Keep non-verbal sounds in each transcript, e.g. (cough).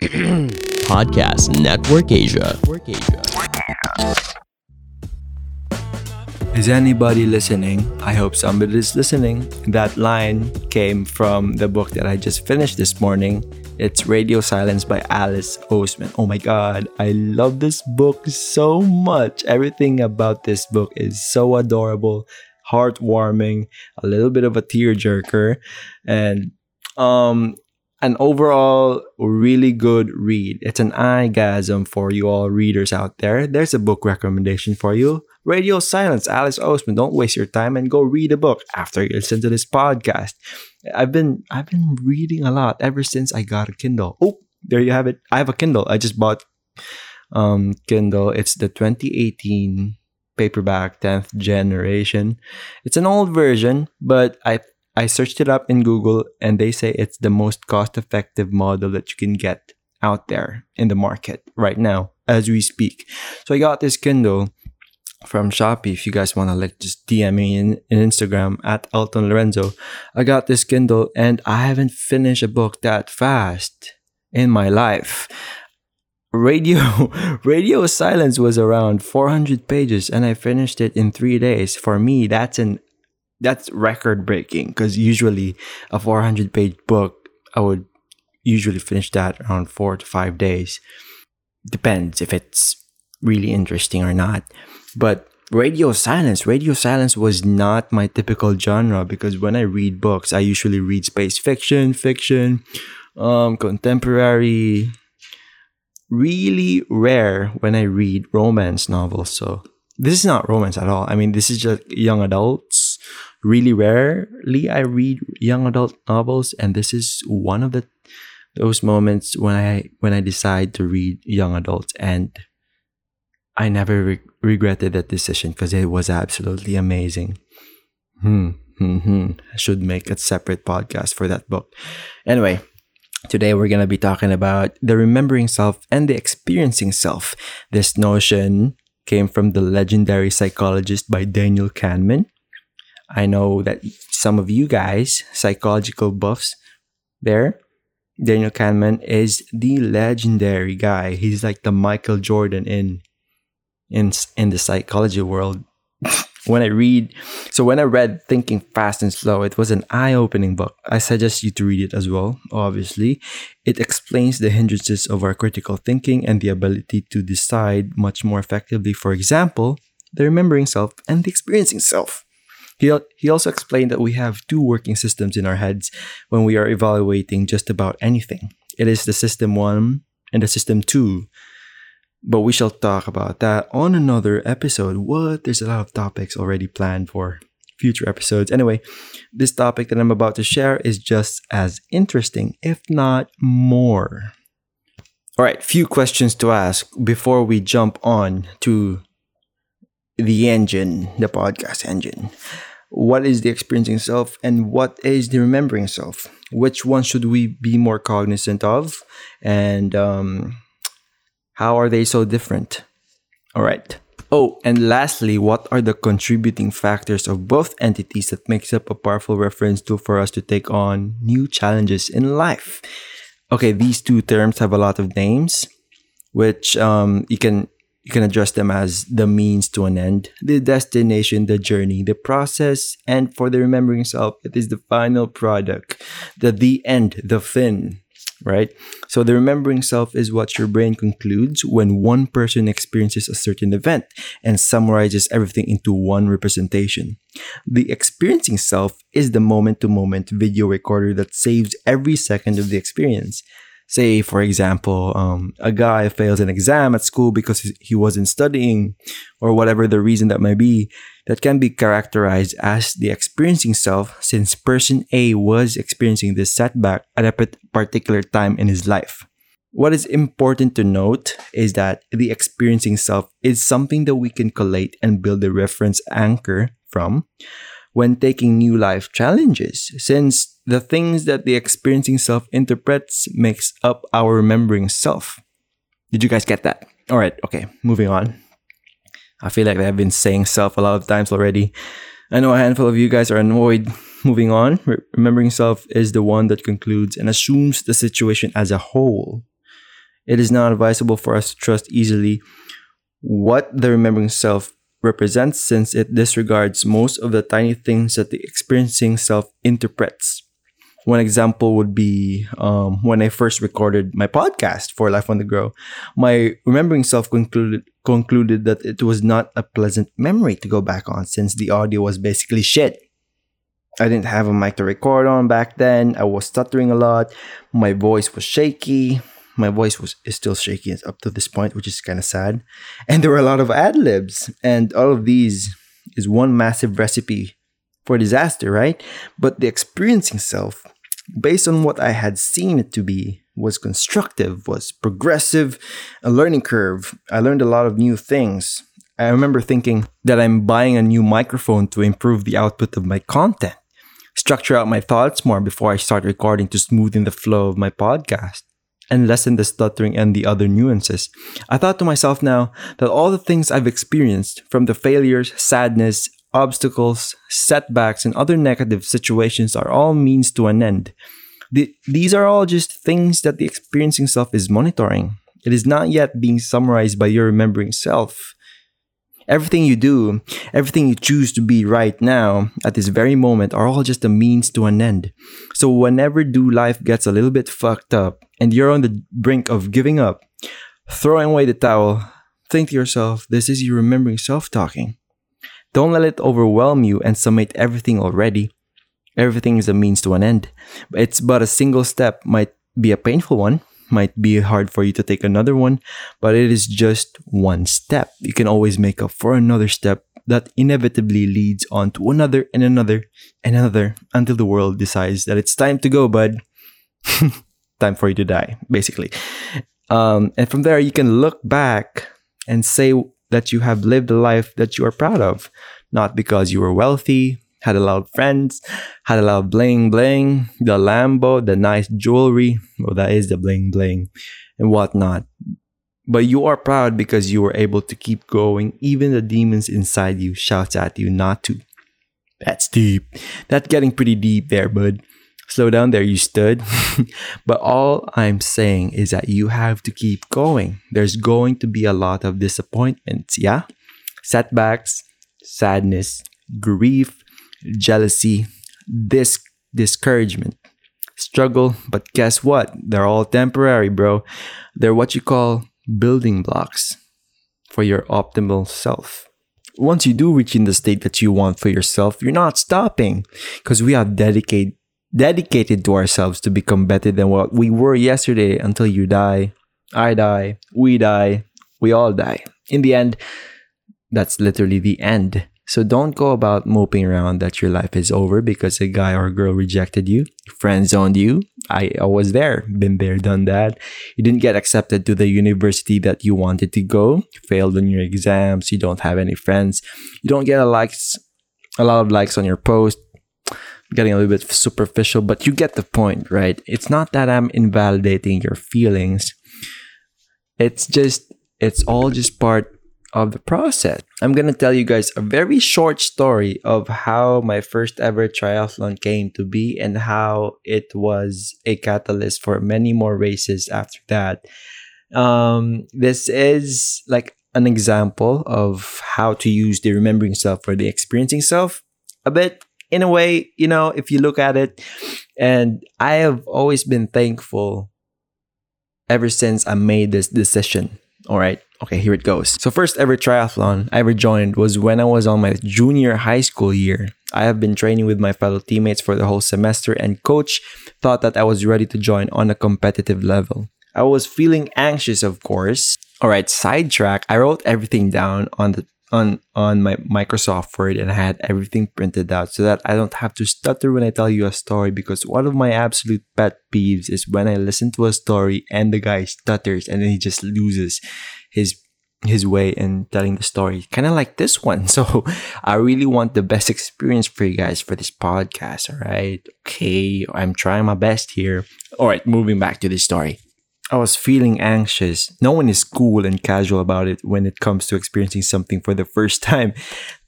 (clears throat) Podcast Network Asia. Is anybody listening? I hope somebody is listening. That line came from the book that I just finished this morning. It's Radio Silence by Alice Oseman. Oh my god, I love this book so much. Everything about this book is so adorable, heartwarming, a little bit of a tearjerker, and um an overall really good read. It's an eyegasm for you all readers out there. There's a book recommendation for you. Radio Silence, Alice Oseman. Don't waste your time and go read a book after you listen to this podcast. I've been I've been reading a lot ever since I got a Kindle. Oh, there you have it. I have a Kindle. I just bought um Kindle. It's the 2018 Paperwhite 10th generation. It's an old version, but I I searched it up in Google and they say it's the most cost effective model that you can get out there in the market right now as we speak. So I got this Kindle from Shopee. If you guys want to like just DM me in, in Instagram at Elton Lorenzo. I got this Kindle and I haven't finished a book that fast in my life. Radio (laughs) Radio Silence was around 400 pages and I finished it in 3 days. For me, that's an that's record breaking because usually a 400 page book I would usually finish that around 4 to 5 days. Depends if it's really interesting or not. But radio silence, radio silence was not my typical genre because when I read books, I usually read space fiction, fiction, um, contemporary. Really rare when I read romance novels. So this is not romance at all. I mean, this is just young adults. Really rarely I read young adult novels, and this is one of the those moments when I when I decide to read young adults and I never re- regretted that decision because it was absolutely amazing. Hmm, hmm, hmm. I should make a separate podcast for that book. Anyway, today we're going to be talking about the remembering self and the experiencing self. This notion came from the legendary psychologist by Daniel Kahneman. I know that some of you guys, psychological buffs, there, Daniel Kahneman is the legendary guy. He's like the Michael Jordan in in in the psychology world (laughs) when I read so when I read Thinking Fast and Slow, it was an eye-opening book. I suggest you to read it as well, obviously. It explains the hindrances of our critical thinking and the ability to decide much more effectively. For example, the remembering self and the experiencing self. He, he also explained that we have two working systems in our heads when we are evaluating just about anything. It is the system 1 and the system 2 but we shall talk about that on another episode. What? There's a lot of topics already planned for future episodes. Anyway, this topic that I'm about to share is just as interesting, if not more. All right, few questions to ask before we jump on to the engine, the podcast engine. What is the experiencing self and what is the remembering self? Which one should we be more cognizant of? And um, how are they so different? All right. Oh, and lastly, what are the contributing factors of both entities that makes up a powerful reference tool for us to take on new challenges in life? Okay, these two terms have a lot of names, which um, you can you can address them as the means to an end, the destination, the journey, the process, and for the remembering self, it is the final product, the the end, the fin right? So the remembering self is what your brain concludes when one person experiences a certain event and summarizes everything into one representation. The experiencing self is the moment to moment video recorder that saves every second of the experience. Say, for example, um, a guy fails an exam at school because he wasn't studying, or whatever the reason that may be, that can be characterized as the experiencing self since person A was experiencing this setback at a particular time in his life. What is important to note is that the experiencing self is something that we can collate and build a reference anchor from when taking new life challenges, since the things that the experiencing self interprets makes up our remembering self. Did you guys get that? All right, okay, moving on. I feel like I've been saying self a lot of times already. I know a handful of you guys are annoyed. Moving on, remembering self is the one that concludes and assumes the situation as a whole. It is not advisable for us to trust easily what the remembering self represents since it disregards most of the tiny things that the experiencing self interprets. One example would be um, when I first recorded my podcast for Life on the Grow. My remembering self concluded concluded that it was not a pleasant memory to go back on since the audio was basically shit. I didn't have a mic to record on back then. I was stuttering a lot. My voice was shaky. My voice was is still shaky up to this point, which is kind of sad. And there were a lot of ad libs, and all of these is one massive recipe for disaster, right? But the experiencing self, based on what I had seen it to be, was constructive, was progressive, a learning curve. I learned a lot of new things. I remember thinking that I'm buying a new microphone to improve the output of my content, structure out my thoughts more before I start recording to smoothen the flow of my podcast, and lessen the stuttering and the other nuances. I thought to myself now that all the things I've experienced, from the failures, sadness, obstacles, setbacks, and other negative situations, are all means to an end. The, these are all just things that the experiencing self is monitoring. It is not yet being summarized by your remembering self. Everything you do, everything you choose to be right now at this very moment are all just a means to an end. So whenever do life gets a little bit fucked up and you're on the brink of giving up, throwing away the towel, think to yourself, this is your remembering self talking. Don't let it overwhelm you and summate everything already. Everything is a means to an end. It's but a single step, might be a painful one, might be hard for you to take another one, but it is just one step. You can always make up for another step that inevitably leads on to another and another and another until the world decides that it's time to go, bud. (laughs) time for you to die, basically. Um, and from there, you can look back and say that you have lived a life that you are proud of, not because you were wealthy, had a lot of friends, had a lot of bling bling, the Lambo, the nice jewelry. Well, that is the bling bling and whatnot. But you are proud because you were able to keep going. Even the demons inside you shouts at you not to. That's deep. That's getting pretty deep there, bud. Slow down there, you stood. (laughs) but all I'm saying is that you have to keep going. There's going to be a lot of disappointments, yeah? Setbacks, sadness, grief, jealousy, dis- discouragement, struggle. But guess what? They're all temporary, bro. They're what you call building blocks for your optimal self. Once you do reach in the state that you want for yourself, you're not stopping because we have dedicated dedicated to ourselves to become better than what we were yesterday until you die. I die, we die, we all die. In the end, that's literally the end. So don't go about moping around that your life is over because a guy or a girl rejected you, friend zoned you. I, I was there, been there, done that. You didn't get accepted to the university that you wanted to go, failed on your exams, you don't have any friends, you don't get a likes, a lot of likes on your post. Getting a little bit superficial, but you get the point, right? It's not that I'm invalidating your feelings. It's just, it's all just part of the process. I'm going to tell you guys a very short story of how my first ever triathlon came to be and how it was a catalyst for many more races after that. Um, this is like an example of how to use the remembering self or the experiencing self a bit in a way, you know, if you look at it. And I have always been thankful ever since I made this decision. All right. Okay, here it goes. So, first ever triathlon I ever joined was when I was on my junior high school year. I have been training with my fellow teammates for the whole semester, and coach thought that I was ready to join on a competitive level. I was feeling anxious, of course. All right, sidetrack. I wrote everything down on the on on my Microsoft Word and I had everything printed out so that I don't have to stutter when I tell you a story because one of my absolute pet peeves is when I listen to a story and the guy stutters and then he just loses his his way in telling the story kind of like this one. (laughs) So i really want the best experience for you guys for this podcast all right okay i'm trying my best here. All right moving back to the story I was feeling anxious. No one is cool and casual about it when it comes to experiencing something for the first (laughs) time.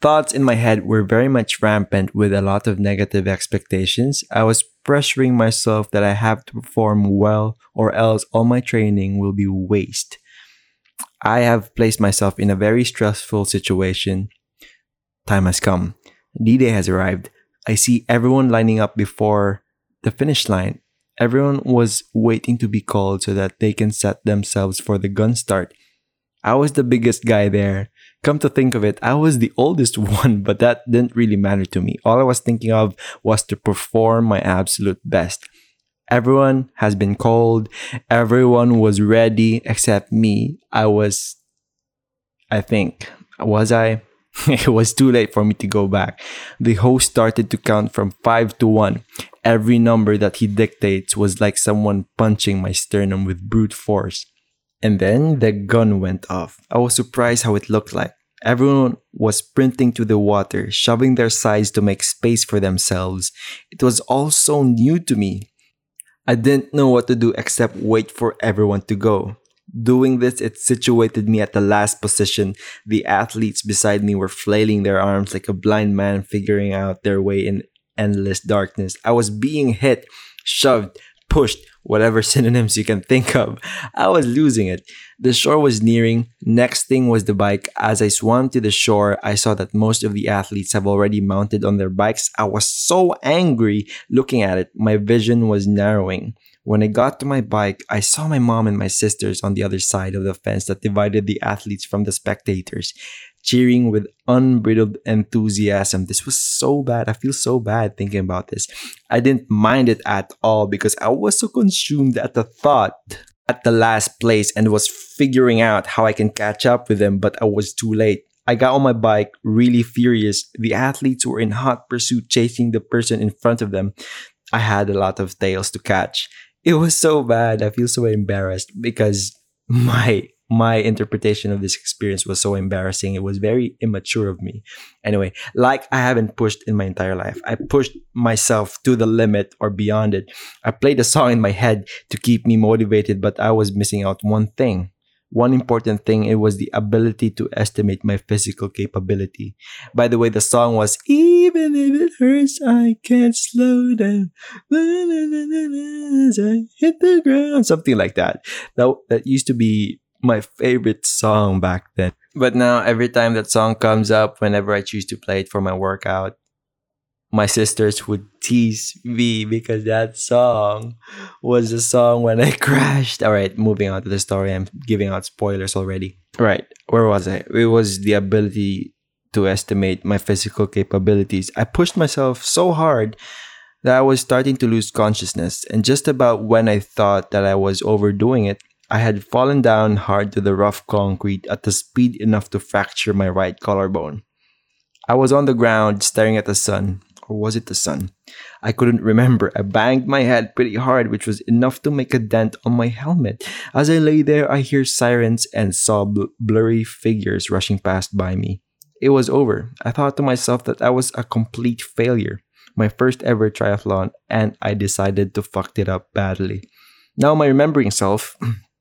Thoughts in my head were very much rampant with a lot of negative expectations. I was pressuring myself that I have to perform well or else all my training will be waste. I have placed myself in a very stressful situation. Time has come. D Day has arrived. I see everyone lining up before the finish line. Everyone was waiting to be called so that they can set themselves for the gun start. I was the biggest guy there. Come to think of it, I was the oldest (laughs) one, but that didn't really matter to me. All I was thinking of was to perform my absolute best. Everyone has been called, everyone was ready except me. I was, I think, was I? (laughs) it was too late for me to go back. The host started to count from 5 to 1. Every number that he dictates was like someone punching my sternum with brute force. And then the gun went off. I was surprised how it looked like. Everyone was sprinting to the water, shoving their sides to make space for themselves. It was all so new to me. I didn't know what to do except wait for everyone to go. Doing this, it situated me at the last position. The athletes beside me were flailing their arms like a blind man figuring out their way in endless darkness. I was being hit, shoved, pushed, whatever (laughs) synonyms you can think of. I was losing it. The shore was nearing. Next thing was the bike. As I swam to the shore, I saw that most of the athletes have already mounted on their bikes. I was so angry looking at it. My vision was narrowing. When I got to my bike, I saw my mom and my sisters on the other side of the fence that divided the athletes from the spectators, cheering with unbridled enthusiasm. This was so bad. I feel so bad thinking about this. I didn't mind it at all because I was so consumed at the thought at the last place and was figuring out how I can catch up with them, but I was too late. I got on my bike really furious. The athletes were in hot pursuit chasing the person in front of them. I had a lot of tails to catch it was so bad. I feel so embarrassed because my my interpretation of this experience was so embarrassing. It was very immature of me. Anyway, like I haven't pushed in my entire life. I pushed myself to the limit or beyond it. I played a song in my head to keep me motivated, but I was missing out one thing one important thing it was the ability to estimate my physical capability. By the way the song was even if it hurts i can't slow down. As i hit the ground. Something like that. That, that used to be my favorite song back then. But now every time that song comes up whenever i choose to play it for my workout my sisters would tease me because that song was the song when I (laughs) crashed. All right, moving on to the story. I'm giving out spoilers already. Right, where was I? It was the ability to estimate my physical capabilities. I pushed myself so hard that I was starting to lose consciousness. And just about when I thought that I was overdoing it, I had fallen down hard to the rough concrete at the speed enough to fracture my right collarbone. I was on the ground staring at the sun, or was it the sun? I couldn't remember. I banged my head pretty hard, which was enough to make a dent on my helmet. As I lay there, I hear sirens and saw bl- blurry figures rushing past by me. It was over. I thought to myself that I was a complete failure, my first ever triathlon, and I decided to fuck it up badly. Now, my remembering self (clears throat)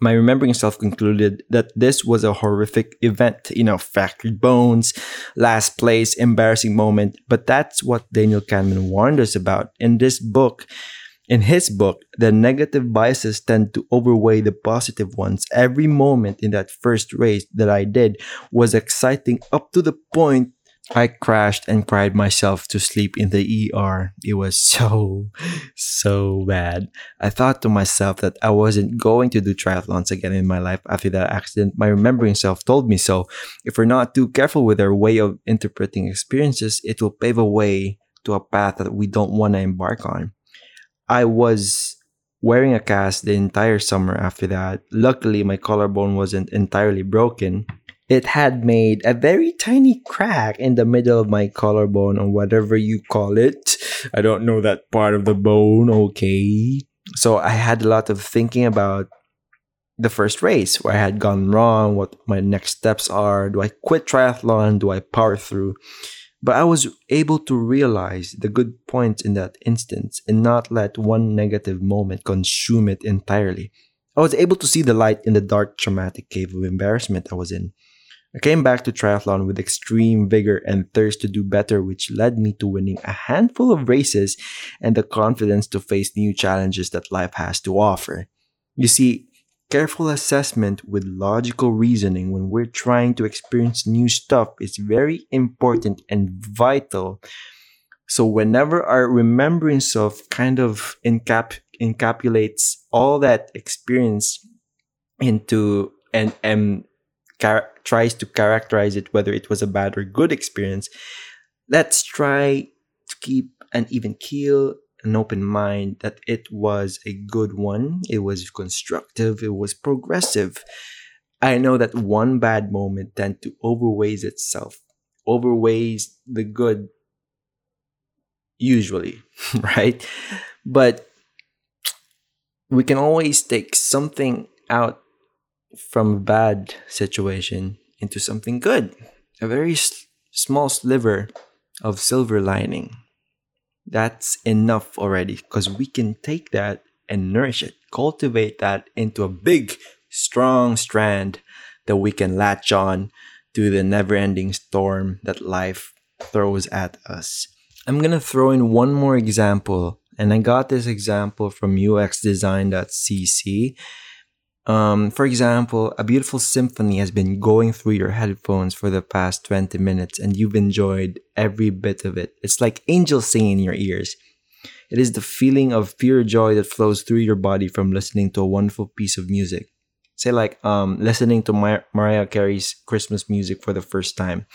my remembering self concluded that this was a horrific event, you know, fractured bones, last place, embarrassing moment. But that's what Daniel Kahneman warned us about in this book. In his book, the negative biases tend to overweigh the positive ones. Every moment in that first race that I did was exciting up to the point I crashed and cried myself to sleep in the ER. It was (laughs) so, so bad. I thought to myself that I wasn't going to do triathlons again in my life after that accident. My remembering self told me so. If we're not too careful with our way of interpreting experiences, it will pave a way to a path that we don't want to embark on. I was wearing a cast the entire summer after that. Luckily, my collarbone wasn't entirely broken it had made a very tiny crack in the middle of my collarbone or whatever you call it. I don't know that part of the bone, okay? So I had a lot of thinking about the first race where I had gone wrong, what my next steps are. Do I quit triathlon? Do I power through? But I was able to realize the good points in that instance and not let one negative moment consume it entirely. I was able to see the light in the dark, traumatic cave of embarrassment I was in. I came back to triathlon with extreme vigor and thirst to do better, which led me to winning a handful of races and the confidence to face new challenges that life has to offer. You see, careful assessment with logical reasoning when we're trying to experience new stuff is very important and vital. So, whenever our remembrance of kind of encap- encapsulates all that experience into and, and tries to characterize it whether it was a bad or good experience, let's try to keep an even keel, an open mind that it was a good one. It was constructive. It was progressive. I know that one bad moment tend to overweighs itself, overweighs the good usually, (laughs) right? But we can always take something out from a bad situation into something good. A very s- small sliver of silver lining. That's enough already because we can take that and nourish it, cultivate that into a big, strong strand that we can latch on to the never ending storm that life throws at us. I'm going to throw in one more example, and I got this example from uxdesign.cc um, for example, a beautiful symphony has been going through your headphones for the past 20 minutes and you've enjoyed every bit of it. It's like angels singing in your ears. It is the feeling of pure joy that flows through your body from listening to a wonderful piece of music. Say, like um, listening to Mar- Mariah Carey's Christmas music for the first time.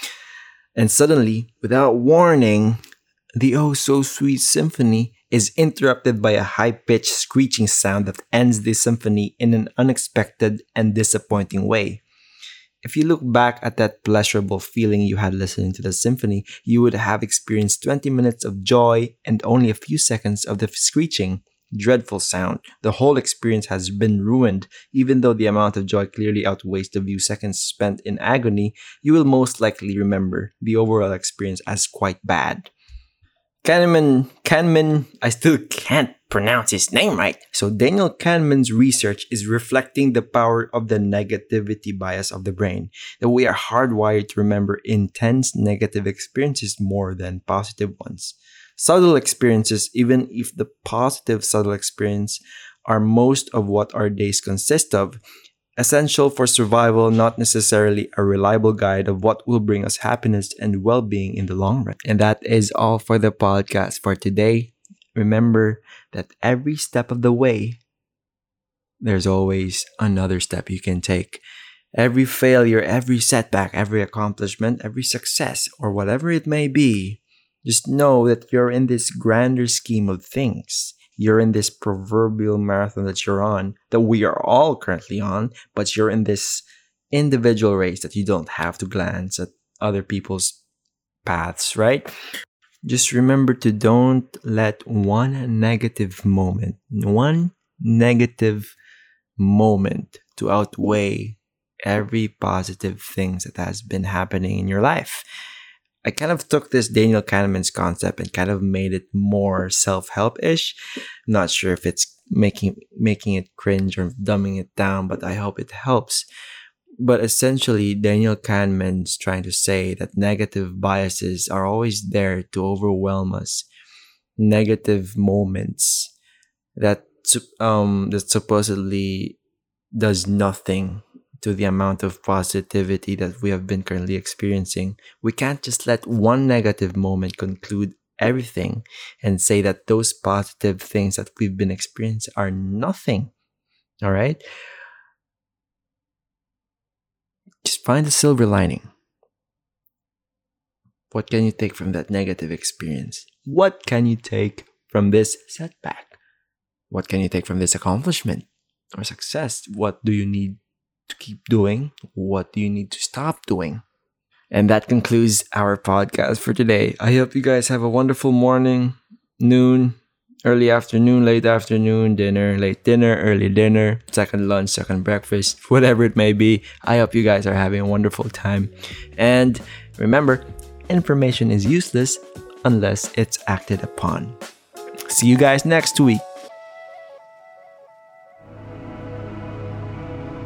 And suddenly, without warning, the oh so sweet symphony is interrupted by a high pitched screeching sound that ends the symphony in an unexpected and disappointing way. If you look back at that pleasurable feeling you had listening to the symphony, you would have experienced 20 minutes of joy and only a few seconds of the screeching, dreadful sound. The whole experience has been ruined. Even though the amount of joy clearly outweighs the few seconds spent in agony, you will most likely remember the overall experience as quite bad. Kahneman, Kahneman, I still can't pronounce his name right. So Daniel Kahneman's research is reflecting the power of the negativity bias of the brain, that we are hardwired to remember intense negative experiences more than positive ones. Subtle experiences, even if the positive subtle experience are most of what our days consist of, essential for survival, not necessarily a reliable guide of what will bring us happiness and well being in the long run. And that is all for the podcast for today. Remember that every step of the way, there's always another step you can take. Every failure, every setback, every accomplishment, every success, or whatever it may be, just know that you're in this grander scheme of things you're in this proverbial marathon that you're on, that we are all currently on, but you're in this individual race that you don't have to glance at other people's paths, right? Just remember to don't let one negative moment, one negative moment to outweigh every positive things that has been happening in your life. I kind of took this Daniel Kahneman's concept and kind of made it more self-help ish. Not sure if it's making making it cringe or dumbing it down, but I hope it helps. But essentially, Daniel Kahneman's trying to say that negative biases are always there to overwhelm us. Negative moments that um that supposedly does nothing to the amount of positivity that we have been currently experiencing. We can't just let one negative moment conclude everything and say that those positive things that we've been experiencing are nothing. All right? Just find the silver lining. What can you take from that negative experience? What can you take from this setback? What can you take from this accomplishment or success? What do you need to keep doing? What do you need to stop doing? And that concludes our podcast for today. I hope you guys have a wonderful morning, noon, early afternoon, late afternoon, dinner, late dinner, early dinner, second lunch, second breakfast, whatever it may be. I hope you guys are having a wonderful time. And remember, information is useless unless it's acted upon. See you guys next week.